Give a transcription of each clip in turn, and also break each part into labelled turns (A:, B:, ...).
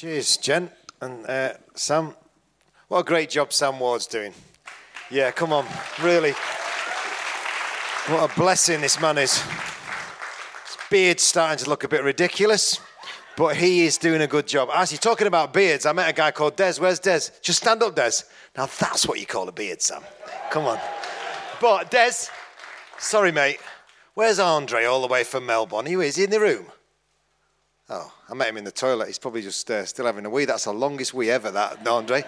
A: Cheers, Jen. And uh, Sam, what a great job Sam Ward's doing. Yeah, come on, really. What a blessing this man is. His beard's starting to look a bit ridiculous, but he is doing a good job. Actually, talking about beards, I met a guy called Des. Where's Des? Just stand up, Des. Now that's what you call a beard, Sam. Come on. But Des, sorry, mate. Where's Andre all the way from Melbourne? He is he in the room? Oh, I met him in the toilet. He's probably just uh, still having a wee. That's the longest wee ever, that, Andre.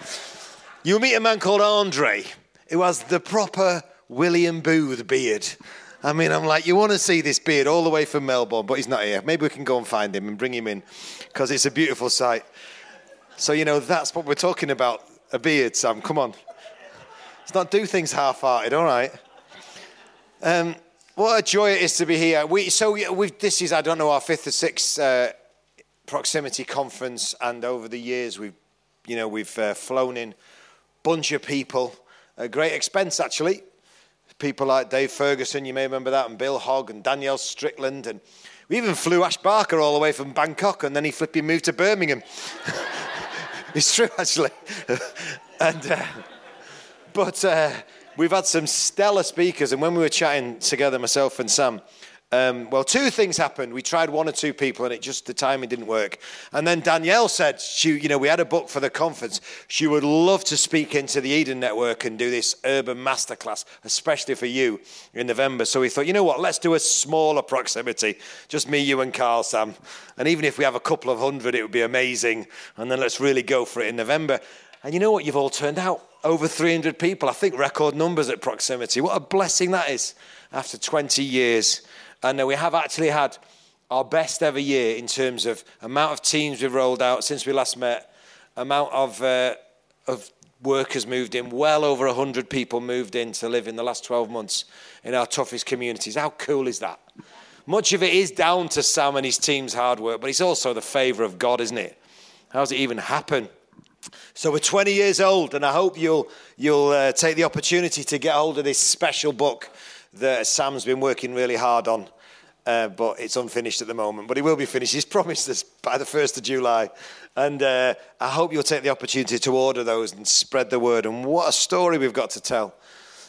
A: You'll meet a man called Andre who has the proper William Booth beard. I mean, I'm like, you want to see this beard all the way from Melbourne, but he's not here. Maybe we can go and find him and bring him in because it's a beautiful sight. So, you know, that's what we're talking about a beard, Sam. Come on. Let's not do things half hearted, all right? Um, what a joy it is to be here. We, so, we, this is, I don't know, our fifth or sixth uh, proximity conference, and over the years, we've, you know, we've uh, flown in bunch of people at great expense, actually. People like Dave Ferguson, you may remember that, and Bill Hogg and Danielle Strickland. And we even flew Ash Barker all the way from Bangkok, and then he flipping moved to Birmingham. it's true, actually. and, uh, but uh, we've had some stellar speakers, and when we were chatting together, myself and Sam, um, well, two things happened. We tried one or two people, and it just the timing didn't work. And then Danielle said, she, you know, we had a book for the conference. She would love to speak into the Eden Network and do this urban masterclass, especially for you in November. So we thought, you know what? Let's do a smaller proximity, just me, you, and Carl, Sam. And even if we have a couple of hundred, it would be amazing. And then let's really go for it in November. And you know what? You've all turned out over 300 people. I think record numbers at proximity. What a blessing that is after 20 years. And uh, we have actually had our best ever year in terms of amount of teams we've rolled out since we last met, amount of, uh, of workers moved in, well over 100 people moved in to live in the last 12 months in our toughest communities. How cool is that? Much of it is down to Sam and his team's hard work, but it's also the favour of God, isn't it? How does it even happen? So we're 20 years old, and I hope you'll, you'll uh, take the opportunity to get hold of this special book that Sam's been working really hard on, uh, but it's unfinished at the moment. But it will be finished. He's promised us by the 1st of July. And uh, I hope you'll take the opportunity to order those and spread the word. And what a story we've got to tell.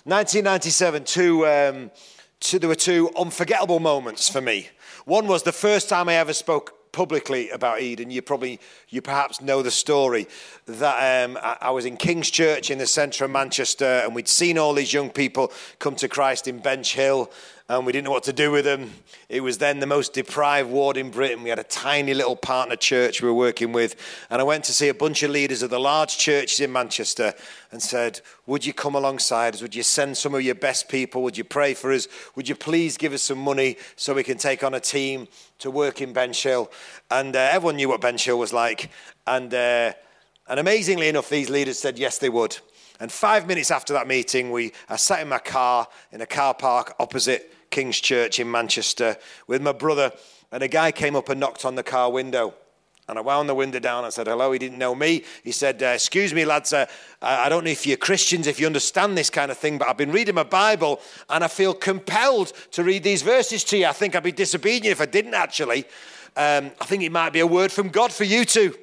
A: 1997, two, um, two, there were two unforgettable moments for me. One was the first time I ever spoke publicly about Eden. You probably, you perhaps know the story that um, I, I, was in King's Church in the centre of Manchester, and we'd seen all these young people come to Christ in Benchill, and we didn't know what to do with them. It was then the most deprived ward in Britain. We had a tiny little partner church we were working with. And I went to see a bunch of leaders of the large churches in Manchester and said, Would you come alongside us? Would you send some of your best people? Would you pray for us? Would you please give us some money so we can take on a team to work in Benchill? And uh, everyone knew what Benchill was like. And, uh, and amazingly enough, these leaders said, Yes, they would. And five minutes after that meeting, we, I sat in my car in a car park opposite King's Church in Manchester with my brother, and a guy came up and knocked on the car window. And I wound the window down and said, Hello. He didn't know me. He said, uh, Excuse me, lads. Uh, I don't know if you're Christians, if you understand this kind of thing, but I've been reading my Bible and I feel compelled to read these verses to you. I think I'd be disobedient if I didn't actually. Um, I think it might be a word from God for you too.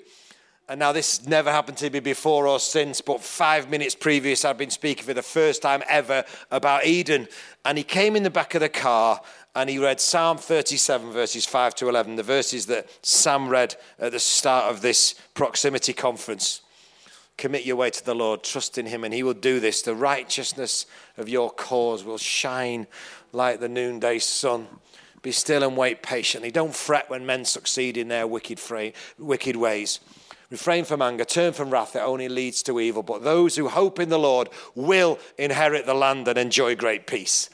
A: And now this never happened to me before or since, but five minutes previous, I'd been speaking for the first time ever about Eden. And he came in the back of the car and he read Psalm 37, verses 5 to 11, the verses that Sam read at the start of this proximity conference. Commit your way to the Lord, trust in him, and he will do this. The righteousness of your cause will shine like the noonday sun. Be still and wait patiently. Don't fret when men succeed in their wicked, wicked ways Refrain from anger, turn from wrath, it only leads to evil. But those who hope in the Lord will inherit the land and enjoy great peace.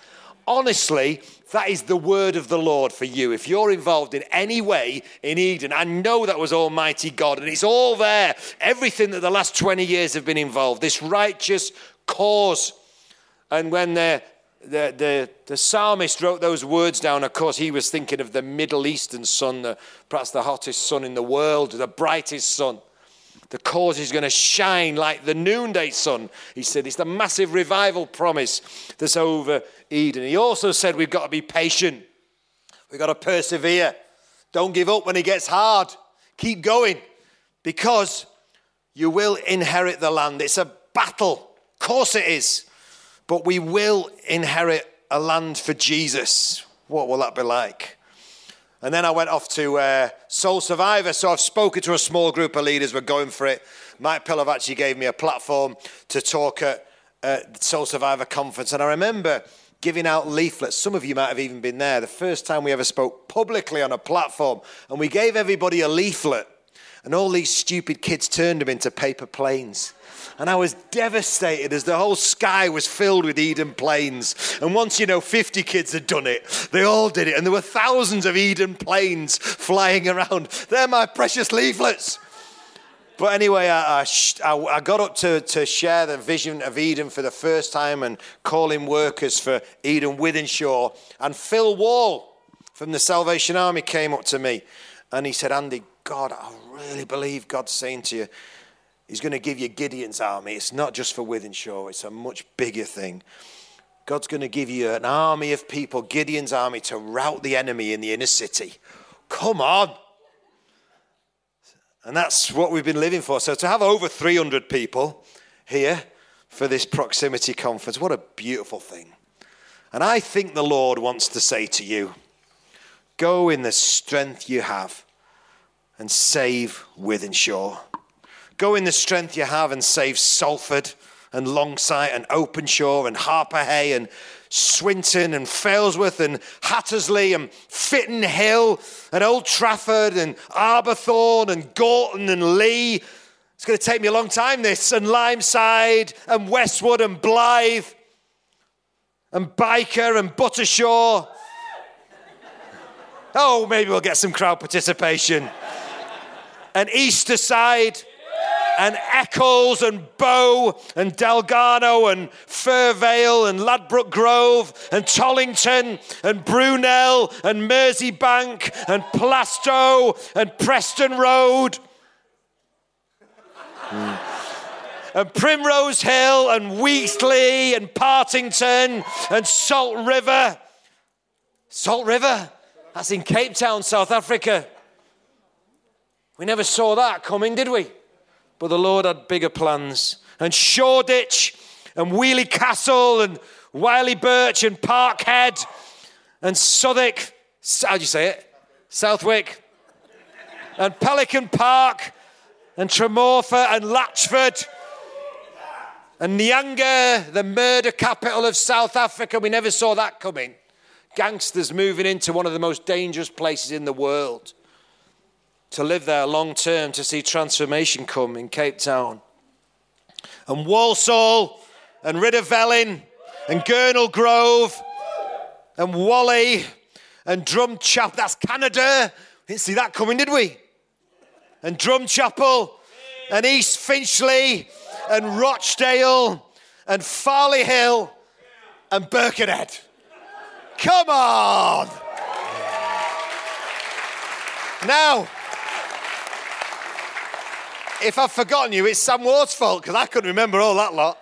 A: Honestly, that is the word of the Lord for you. If you're involved in any way in Eden, I know that was Almighty God, and it's all there. Everything that the last 20 years have been involved, this righteous cause. And when the, the, the, the, psalmist wrote those words down, of course, he was thinking of the Middle Eastern sun, the, perhaps the hottest sun in the world, the brightest sun. The cause is going to shine like the noonday sun, he said. It's the massive revival promise that's over Eden. He also said we've got to be patient, we've got to persevere. Don't give up when it gets hard, keep going. because you will inherit the land. It's a battle. Of course it is. But we will inherit a land for Jesus. What will that be like? And then I went off to uh, Soul Survivor. So I've spoken to a small group of leaders. We're going for it. Mike Pilavachi actually gave me a platform to talk at uh, Soul Survivor conference. And I remember giving out leaflets. Some of you might have even been there. The first time we ever spoke publicly on a platform. And we gave everybody a leaflet. And all these stupid kids turned them into paper planes. And I was devastated as the whole sky was filled with Eden planes. And once, you know, 50 kids had done it, they all did it. And there were thousands of Eden planes flying around. They're my precious leaflets. But anyway, I, I, I, got up to, to share the vision of Eden for the first time and calling workers for Eden Wythenshawe. And Phil Wall from the Salvation Army came up to me and he said, Andy, God, I really believe God's saying to you, He's going to give you Gideon's army. It's not just for Wythenshawe, it's a much bigger thing. God's going to give you an army of people, Gideon's army, to rout the enemy in the inner city. Come on. And that's what we've been living for. So to have over 300 people here for this proximity conference, what a beautiful thing. And I think the Lord wants to say to you go in the strength you have and save with Wythenshawe. Go in the strength you have and save Salford and Longsight and Openshaw and Harpurhey and Swinton and Failsworth and Hattersley and Fitton Hill and Old Trafford and Arbourthorne and Gorton and Leigh. It's going to take me a long time, this, and Limeside and Westwood and Blythe and Byker and Buttershaw. Oh, maybe we'll get some crowd participation. And Easterside and Eccles and Bow and Delgado and Furvale and Ladbroke Grove and Tollington and Brunel and Merseybank and Plaistow and Preston Road. Mm. And Primrose Hill and Wheatley and Partington and Salt River. Salt River? That's in Cape Town, South Africa. We never saw that coming, did we? But the Lord had bigger plans. And Shoreditch and Weoley Castle and Wiley Birch and Parkhead and Southwick. How do you say it? Southwick. And Pelican Park and Tremorfa and Latchford. And Nyanga, the murder capital of South Africa. We never saw that coming. Gangsters moving into one of the most dangerous places in the world to live there long term to see transformation come in Cape Town. And Walsall and Rhydyfelin and Gurnall Grove and Whalley, and Drumchapel. That's Canada. Didn't see that coming, did we? And Drumchapel and East Finchley and Rochdale and Farley Hill and Birkenhead. Come on! Now, if I've forgotten you, it's Sam Ward's fault because I couldn't remember all that lot.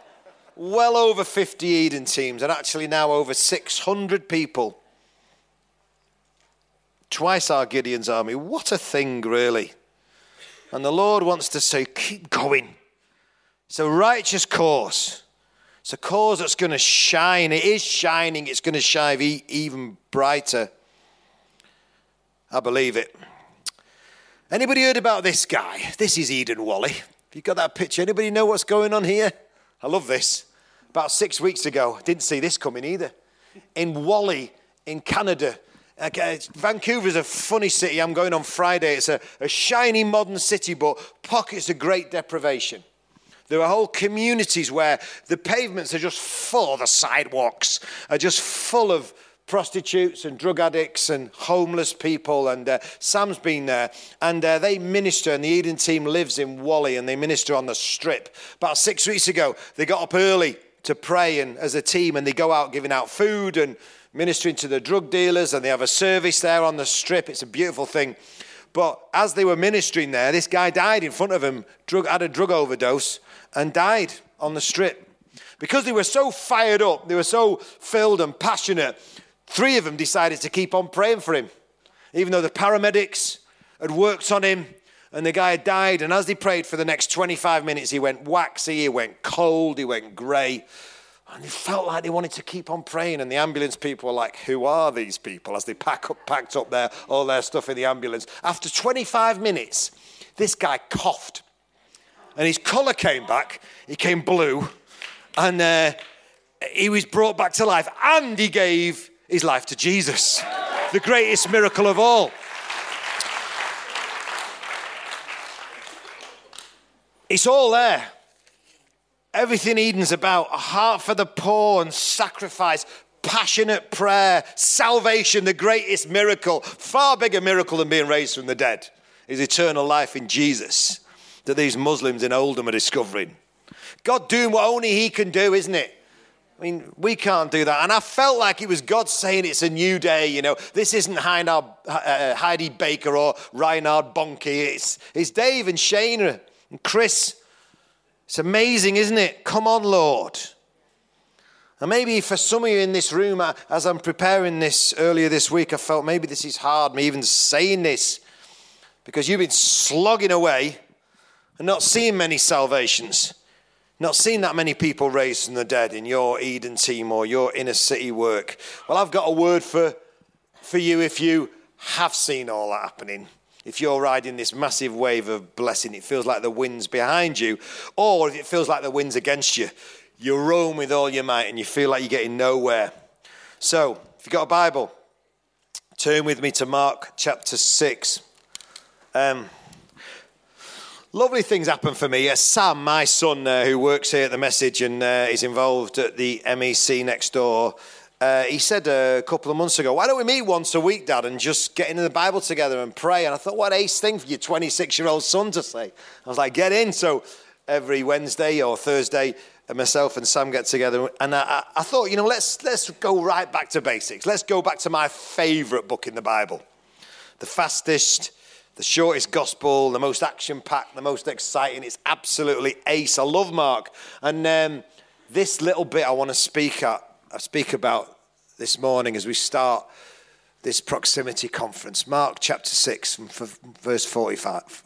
A: Well over 50 Eden teams, and actually now over 600 people. Twice our Gideon's army. What a thing, really. And the Lord wants to say, keep going. It's a righteous cause. It's a cause that's going to shine. It is shining. It's going to shine even brighter. I believe it. Anybody heard about this guy? This is Eden Whalley. Have you got that picture? Anybody know what's going on here? I love this. About six weeks ago, didn't see this coming either. In Whalley, in Canada, Okay, Vancouver's a funny city. I'm going on Friday. It's a, a shiny modern city, but pockets of great deprivation. There are whole communities where the pavements are just full, the sidewalks are just full of prostitutes and drug addicts and homeless people. And uh, Sam's been there. And uh, they minister, and the Eden team lives in Whalley, and they minister on the strip. About six weeks ago, they got up early to pray and as a team, and they go out giving out food and ministering to the drug dealers, and they have a service there on the strip. It's a beautiful thing. But as they were ministering there, this guy died in front of him, drug, had a drug overdose, and died on the strip. Because they were so fired up, they were so filled and passionate, Three of them decided to keep on praying for him, even though the paramedics had worked on him and the guy had died. And as they prayed for the next 25 minutes, he went waxy, he went cold, he went grey. And they felt like they wanted to keep on praying. And the ambulance people were like, Who are these people? As they pack up, packed up their, all their stuff in the ambulance. After 25 minutes, this guy coughed. And his colour came back. He came blue. And uh, he was brought back to life. And he gave his life to Jesus, the greatest miracle of all. It's all there. Everything Eden's about a heart for the poor and sacrifice, passionate prayer, salvation, the greatest miracle, far bigger miracle than being raised from the dead, is eternal life in Jesus that these Muslims in Oldham are discovering. God doing what only He can do, isn't it? I mean, we can't do that. And I felt like it was God saying it's a new day, you know. This isn't Heidi, uh, Heidi Baker or Reinhard Bonnke. It's, it's Dave and Shana and Chris it's amazing, isn't it? Come on, Lord. And maybe for some of you in this room, uh, as I'm preparing this earlier this week, I felt maybe this is hard, me even saying this, because you've been slogging away and not seeing many salvations, not seeing that many people raised from the dead in your Eden team or your inner city work. Well, I've got a word for, for you if you have seen all that happening if you're riding this massive wave of blessing, it feels like the wind's behind you, or if it feels like the wind's against you, you roam with all your might and you feel like you're getting nowhere. So, if you've got a Bible, turn with me to Mark chapter 6. Um, lovely things happen for me. Sam, my son, uh, who works here at the message and uh, is involved at the MEC next door, uh, he said a couple of months ago, Why don't we meet once a week, Dad, and just get into the Bible together and pray? And I thought, What ace thing for your 26 year old son to say. I was like, Get in. So every Wednesday or Thursday, uh, myself and Sam get together. And I, I thought, you know, let's, let's go right back to basics. Let's go back to my favorite book in the Bible the fastest, the shortest gospel, the most action packed, the most exciting. It's absolutely ace. I love Mark. And um, this little bit I want to speak at, I speak about this morning as we start this proximity conference. Mark chapter 6, verse 45.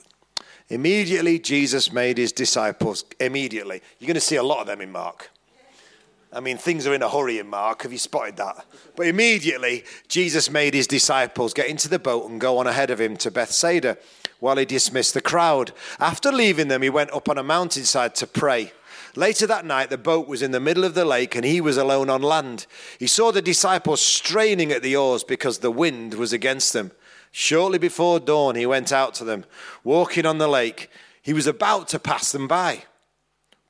A: Immediately, Jesus made his disciples, immediately. You're going to see a lot of them in Mark. I mean, things are in a hurry in Mark. Have you spotted that? But immediately, Jesus made his disciples get into the boat and go on ahead of him to Bethsaida while he dismissed the crowd. After leaving them, he went up on a mountainside to pray. Later that night, the boat was in the middle of the lake and he was alone on land. He saw the disciples straining at the oars because the wind was against them. Shortly before dawn, he went out to them, walking on the lake. He was about to pass them by.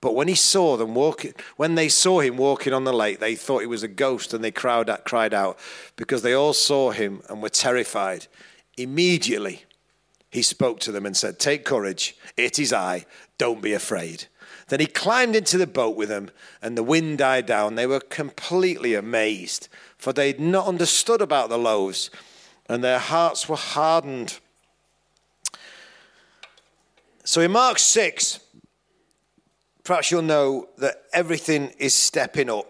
A: But when he saw them walking, when they saw him walking on the lake, they thought he was a ghost and they cried out, cried out because they all saw him and were terrified. Immediately, he spoke to them and said, Take courage, it is I, don't be afraid. Then he climbed into the boat with them, and the wind died down. They were completely amazed, for they had not understood about the loaves, and their hearts were hardened. So in Mark 6, perhaps you'll know that everything is stepping up.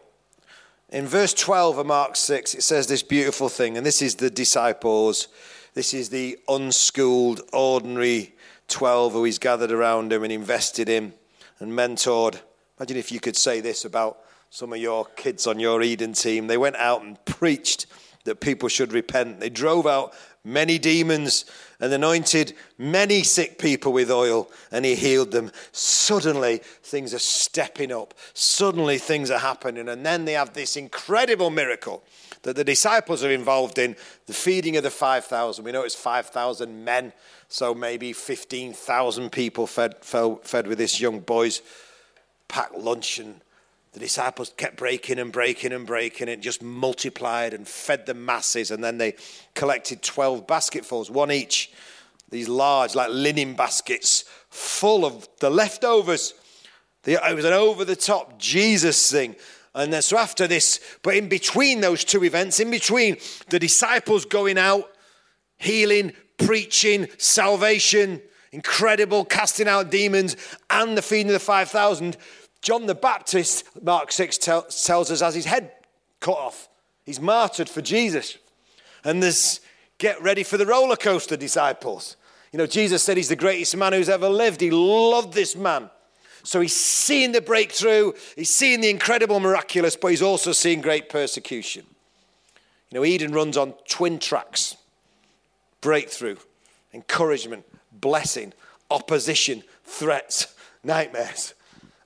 A: In verse 12 of Mark 6, it says this beautiful thing, and this is the disciples. This is the unschooled, ordinary 12 who he's gathered around him and invested in and mentored. Imagine if you could say this about some of your kids on your Eden team. They went out and preached that people should repent. They drove out many demons and anointed many sick people with oil, and he healed them. Suddenly, things are stepping up. Suddenly, things are happening. And then they have this incredible miracle that the disciples are involved in the feeding of the 5,000. We know it's 5,000 men so maybe 15,000 people fed, fed with this young boy's packed luncheon the disciples kept breaking and breaking and breaking. It just multiplied and fed the masses. And then they collected 12 basketfuls, one each. These large, like linen baskets, full of the leftovers. It was an over the top Jesus thing. And then, so after this, but in between those two events, in between the disciples going out, healing, preaching, salvation, incredible, casting out demons, and the feeding of the 5,000, John the Baptist, Mark 6 tell, tells us, has his head cut off. He's martyred for Jesus. And there's get ready for the roller coaster, disciples. You know, Jesus said he's the greatest man who's ever lived. He loved this man. So he's seeing the breakthrough, he's seeing the incredible miraculous, but he's also seeing great persecution. You know, Eden runs on twin tracks breakthrough, encouragement, blessing, opposition, threats, nightmares.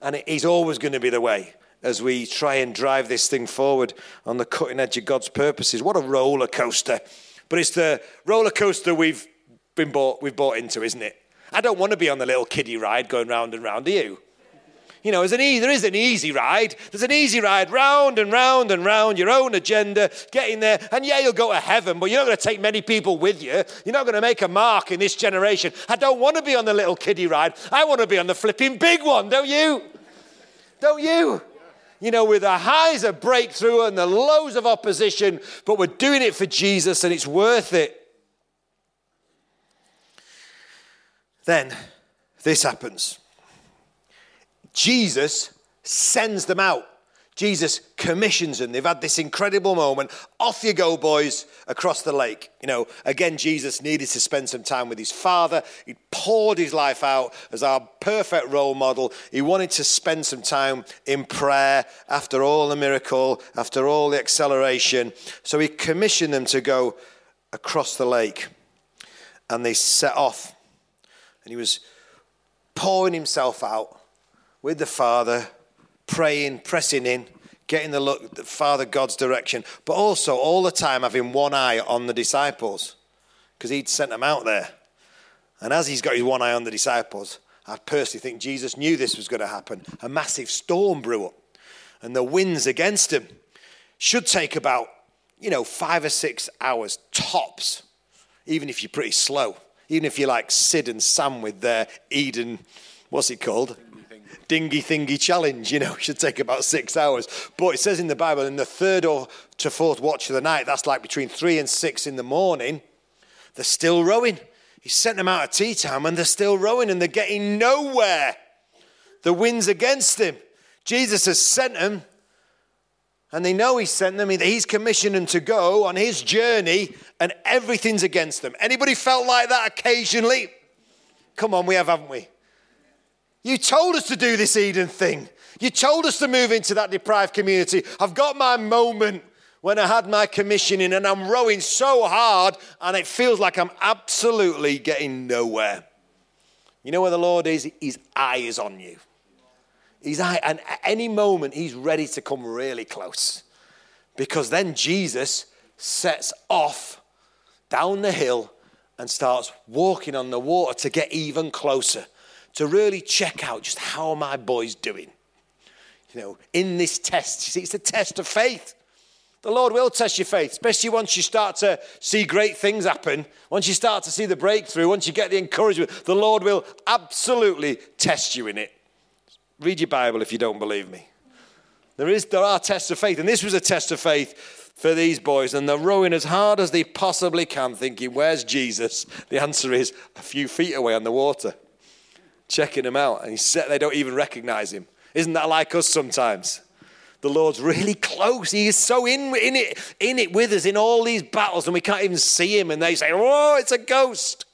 A: And he's always going to be the way as we try and drive this thing forward on the cutting edge of God's purposes. What a roller coaster. But it's the roller coaster we've been bought, we've bought into, isn't it? I don't want to be on the little kiddie ride going round and round, do you? You know, an e- there is an easy ride. There's an easy ride round and round and round, your own agenda, getting there. And yeah, you'll go to heaven, but you're not going to take many people with you. You're not going to make a mark in this generation. I don't want to be on the little kiddie ride. I want to be on the flipping big one, don't you? Don't you? You know, with the highs of breakthrough and the lows of opposition, but we're doing it for Jesus and it's worth it. Then this happens. Jesus sends them out. Jesus commissions them. They've had this incredible moment. Off you go, boys, across the lake. You know, again, Jesus needed to spend some time with his father. He poured his life out as our perfect role model. He wanted to spend some time in prayer after all the miracle, after all the acceleration. So he commissioned them to go across the lake. And they set off. And he was pouring himself out with the Father, praying, pressing in, getting the look, the Father God's direction, but also all the time having one eye on the disciples because he'd sent them out there. And as he's got his one eye on the disciples, I personally think Jesus knew this was going to happen. A massive storm brew up, and the winds against him should take about, you know, five or six hours tops, even if you're pretty slow. Even if you're like Sid and Sam with their Eden, what's it called? Dingy thingy challenge, you know, should take about six hours. But it says in the Bible, in the third or to fourth watch of the night, that's like between three and six in the morning, they're still rowing. He sent them out at tea time and they're still rowing and they're getting nowhere. The wind's against them. Jesus has sent them and they know he sent them. He's commissioned them to go on his journey and everything's against them. Anybody felt like that occasionally? Come on, we have, haven't we? You told us to do this Eden thing. You told us to move into that deprived community. I've got my moment when I had my commissioning and I'm rowing so hard and it feels like I'm absolutely getting nowhere. You know where the Lord is? His eye is on you. His eye, and at any moment, He's ready to come really close. Because then Jesus sets off down the hill and starts walking on the water to get even closer to really check out just how my boy's doing. You know, in this test, you see, it's a test of faith. The Lord will test your faith, especially once you start to see great things happen, once you start to see the breakthrough, once you get the encouragement, the Lord will absolutely test you in it. Read your Bible if you don't believe me. There, is, there are tests of faith, and this was a test of faith for these boys, and they're rowing as hard as they possibly can, thinking, Where's Jesus? The answer is a few feet away on the water checking him out, and he's set, they don't even recognize him. Isn't that like us sometimes? The Lord's really close. He is so in, in, it, in it with us in all these battles, and we can't even see him. And they say, Oh, it's a ghost.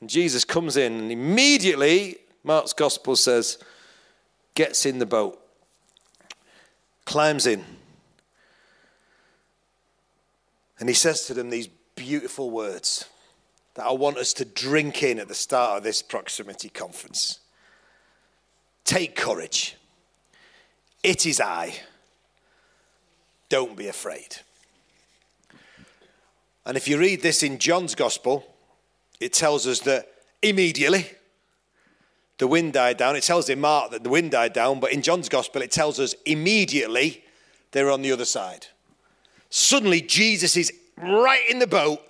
A: And Jesus comes in, and immediately, Mark's gospel says, gets in the boat, climbs in, and he says to them these beautiful words that I want us to drink in at the start of this proximity conference. Take courage. It is I. Don't be afraid. And if you read this in John's gospel, it tells us that immediately the wind died down. It tells in Mark that the wind died down, but in John's gospel, it tells us immediately they're on the other side. Suddenly, Jesus is right in the boat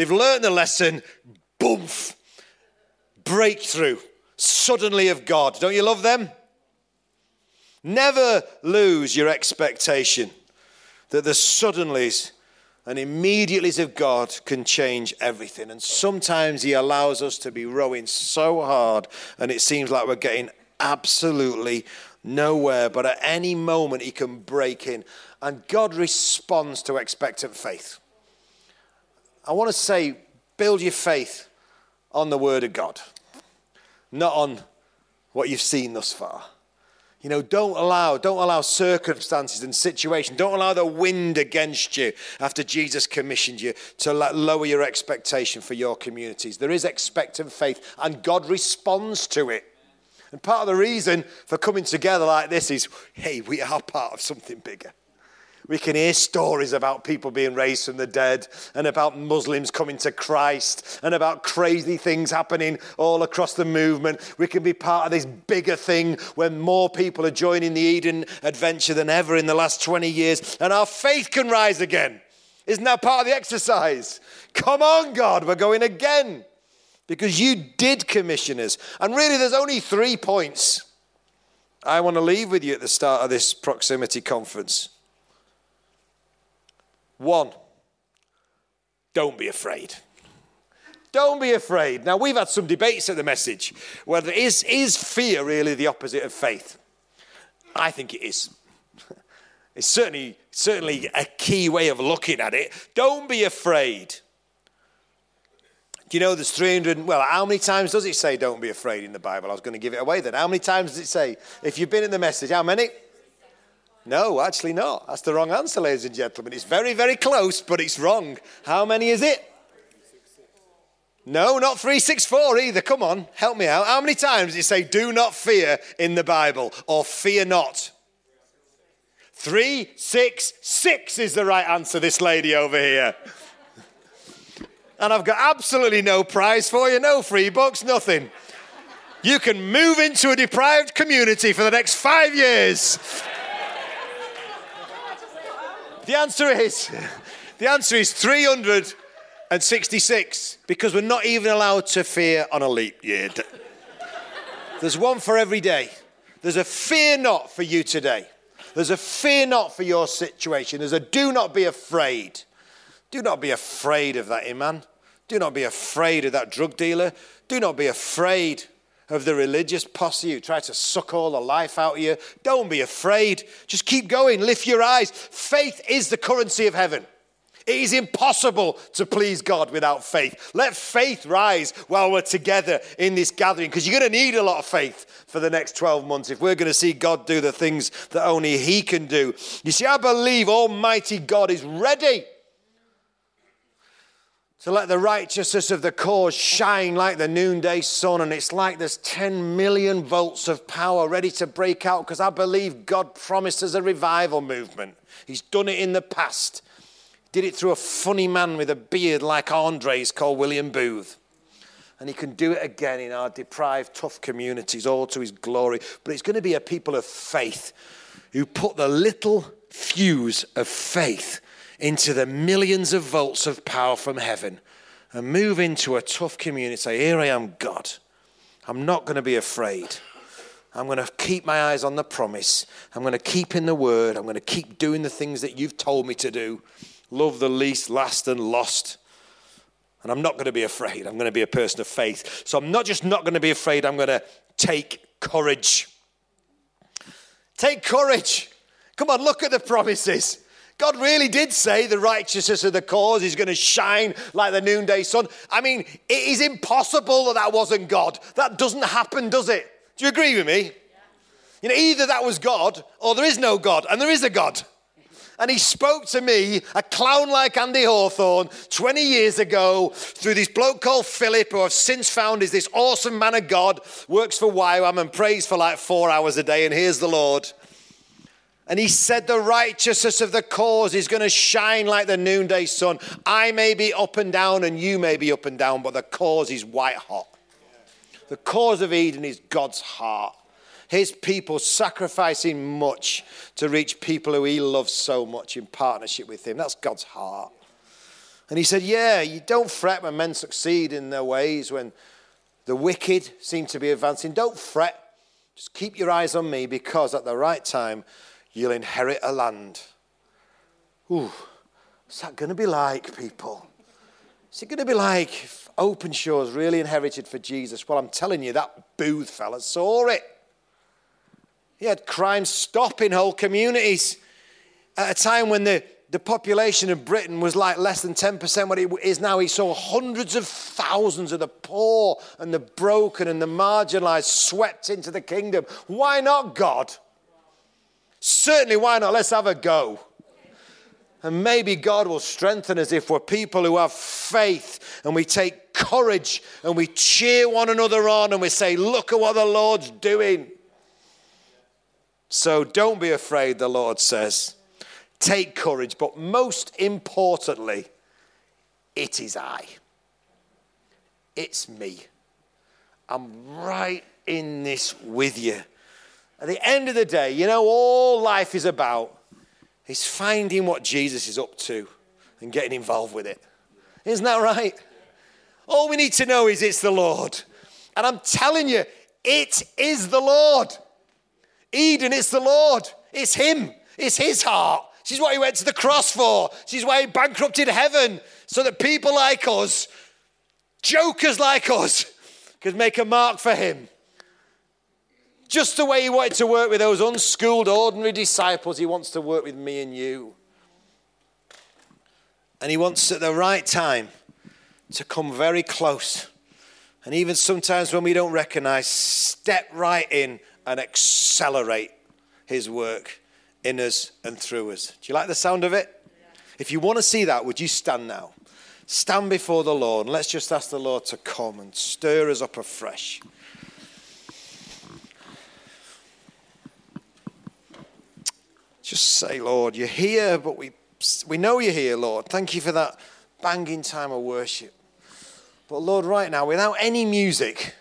A: They've learned the lesson. Boom! Breakthrough. Suddenly of God. Don't you love them? Never lose your expectation that the suddenlies and immediately of God can change everything. And sometimes He allows us to be rowing so hard and it seems like we're getting absolutely nowhere. But at any moment, He can break in. And God responds to expectant faith. I want to say build your faith on the Word of God, not on what you've seen thus far. You know, don't allow, don't allow circumstances and situations, don't allow the wind against you after Jesus commissioned you to lower your expectation for your communities. There is expectant faith, and God responds to it. And part of the reason for coming together like this is hey, we are part of something bigger. We can hear stories about people being raised from the dead and about Muslims coming to Christ and about crazy things happening all across the movement. We can be part of this bigger thing when more people are joining the Eden adventure than ever in the last 20 years, and our faith can rise again. Isn't that part of the exercise? Come on, God, we're going again because you did commission us. And really, there's only three points I want to leave with you at the start of this proximity conference. One, don't be afraid. Don't be afraid. Now, we've had some debates at the message whether is, is fear really the opposite of faith? I think it is. It's certainly, certainly a key way of looking at it. Don't be afraid. Do you know there's 300? Well, how many times does it say don't be afraid in the Bible? I was going to give it away then. How many times does it say? If you've been in the message, how many? No, actually not. That's the wrong answer, ladies and gentlemen. It's very, very close, but it's wrong. How many is it? No, not 364 either. Come on, help me out. How many times does it say do not fear in the Bible or fear not? 366 is the right answer, this lady over here. And I've got absolutely no prize for you, no free books, nothing. You can move into a deprived community for the next five years. The answer is the answer is 366 because we're not even allowed to fear on a leap year. There's one for every day. There's a fear not for you today. There's a fear not for your situation. There's a do not be afraid. Do not be afraid of that imam. Do not be afraid of that drug dealer. Do not be afraid of the religious posse who try to suck all the life out of you. Don't be afraid. Just keep going. Lift your eyes. Faith is the currency of heaven. It is impossible to please God without faith. Let faith rise while we're together in this gathering because you're going to need a lot of faith for the next 12 months if we're going to see God do the things that only He can do. You see, I believe Almighty God is ready to let the righteousness of the cause shine like the noonday sun. And it's like there's 10 million volts of power ready to break out because I believe God promised us a revival movement. He's done it in the past. Did it through a funny man with a beard like Andre's called William Booth. And he can do it again in our deprived, tough communities, all to his glory. But it's going to be a people of faith who put the little fuse of faith into the millions of volts of power from heaven and move into a tough community. Say, Here I am, God. I'm not going to be afraid. I'm going to keep my eyes on the promise. I'm going to keep in the word. I'm going to keep doing the things that you've told me to do. Love the least, last, and lost. And I'm not going to be afraid. I'm going to be a person of faith. So I'm not just not going to be afraid, I'm going to take courage. Take courage. Come on, look at the promises. God really did say the righteousness of the cause is going to shine like the noonday sun. I mean, it is impossible that that wasn't God. That doesn't happen, does it? Do you agree with me? You know, either that was God or there is no God, and there is a God. And he spoke to me, a clown like Andy Hawthorne, 20 years ago, through this bloke called Philip, who I've since found is this awesome man of God, works for YWAM and prays for like four hours a day, and here's the Lord. And he said, The righteousness of the cause is going to shine like the noonday sun. I may be up and down, and you may be up and down, but the cause is white hot. The cause of Eden is God's heart. His people sacrificing much to reach people who he loves so much in partnership with him. That's God's heart. And he said, Yeah, you don't fret when men succeed in their ways, when the wicked seem to be advancing. Don't fret. Just keep your eyes on me because at the right time, you'll inherit a land. Ooh, what's that going to be like, people? Is it going to be like if Openshaw's really inherited for Jesus? Well, I'm telling you, that Booth fella saw it. He had crime stopping whole communities at a time when the, the population of Britain was like less than 10% what it is now. He saw hundreds of thousands of the poor and the broken and the marginalized swept into the kingdom. Why not God? Certainly, why not? Let's have a go. And maybe God will strengthen us if we're people who have faith and we take courage and we cheer one another on and we say, Look at what the Lord's doing. So don't be afraid, the Lord says. Take courage, but most importantly, it is I. It's me. I'm right in this with you. At the end of the day, you know, all life is about is finding what Jesus is up to and getting involved with it. Isn't that right? All we need to know is it's the Lord. And I'm telling you, it is the Lord. Eden, it's the Lord. It's Him. It's His heart. She's what He went to the cross for. She's why He bankrupted heaven so that people like us, jokers like us, could make a mark for Him. Just the way He wanted to work with those unschooled, ordinary disciples, He wants to work with me and you. And He wants at the right time to come very close. And even sometimes when we don't recognize, step right in and accelerate His work in us and through us. Do you like the sound of it? If you want to see that, would you stand now? Stand before the Lord and let's just ask the Lord to come and stir us up afresh. Just say, Lord, you're here, but we, we know you're here, Lord. Thank you for that banging time of worship. But Lord, right now, without any music,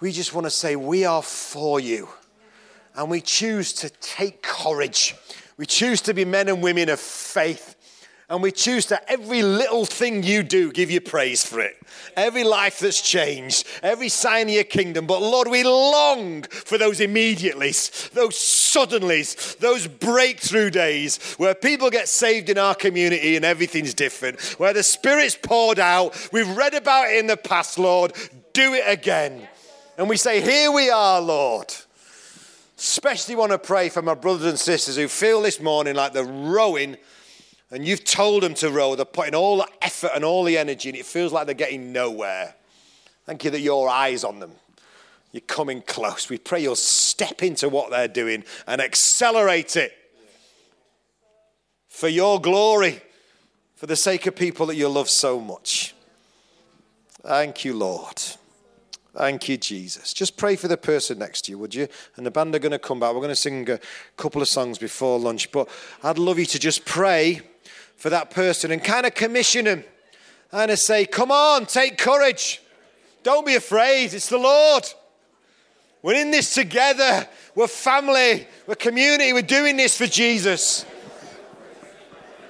A: we just want to say, We are for you. And we choose to take courage. We choose to be men and women of faith. And we choose to every little thing you do, give you praise for it. Every life that's changed, every sign of your kingdom. But Lord, we long for those immediatelys, those suddenlies, those breakthrough days where people get saved in our community and everything's different, where the Spirit's poured out. We've read about it in the past, Lord. Do it again. And we say, Here we are, Lord. Especially want to pray for my brothers and sisters who feel this morning like they're rowing and you've told them to row, they're putting all the effort and all the energy, and it feels like they're getting nowhere. Thank you that your eyes on them. You're coming close. We pray you'll step into what they're doing and accelerate it for your glory, for the sake of people that you love so much. Thank you, Lord. Thank you, Jesus. Just pray for the person next to you, would you? And the band are going to come back. We're going to sing a couple of songs before lunch, but I'd love you to just pray for that person and kind of commission them and say, Come on, take courage. Don't be afraid. It's the Lord. We're in this together. We're family. We're community. We're doing this for Jesus.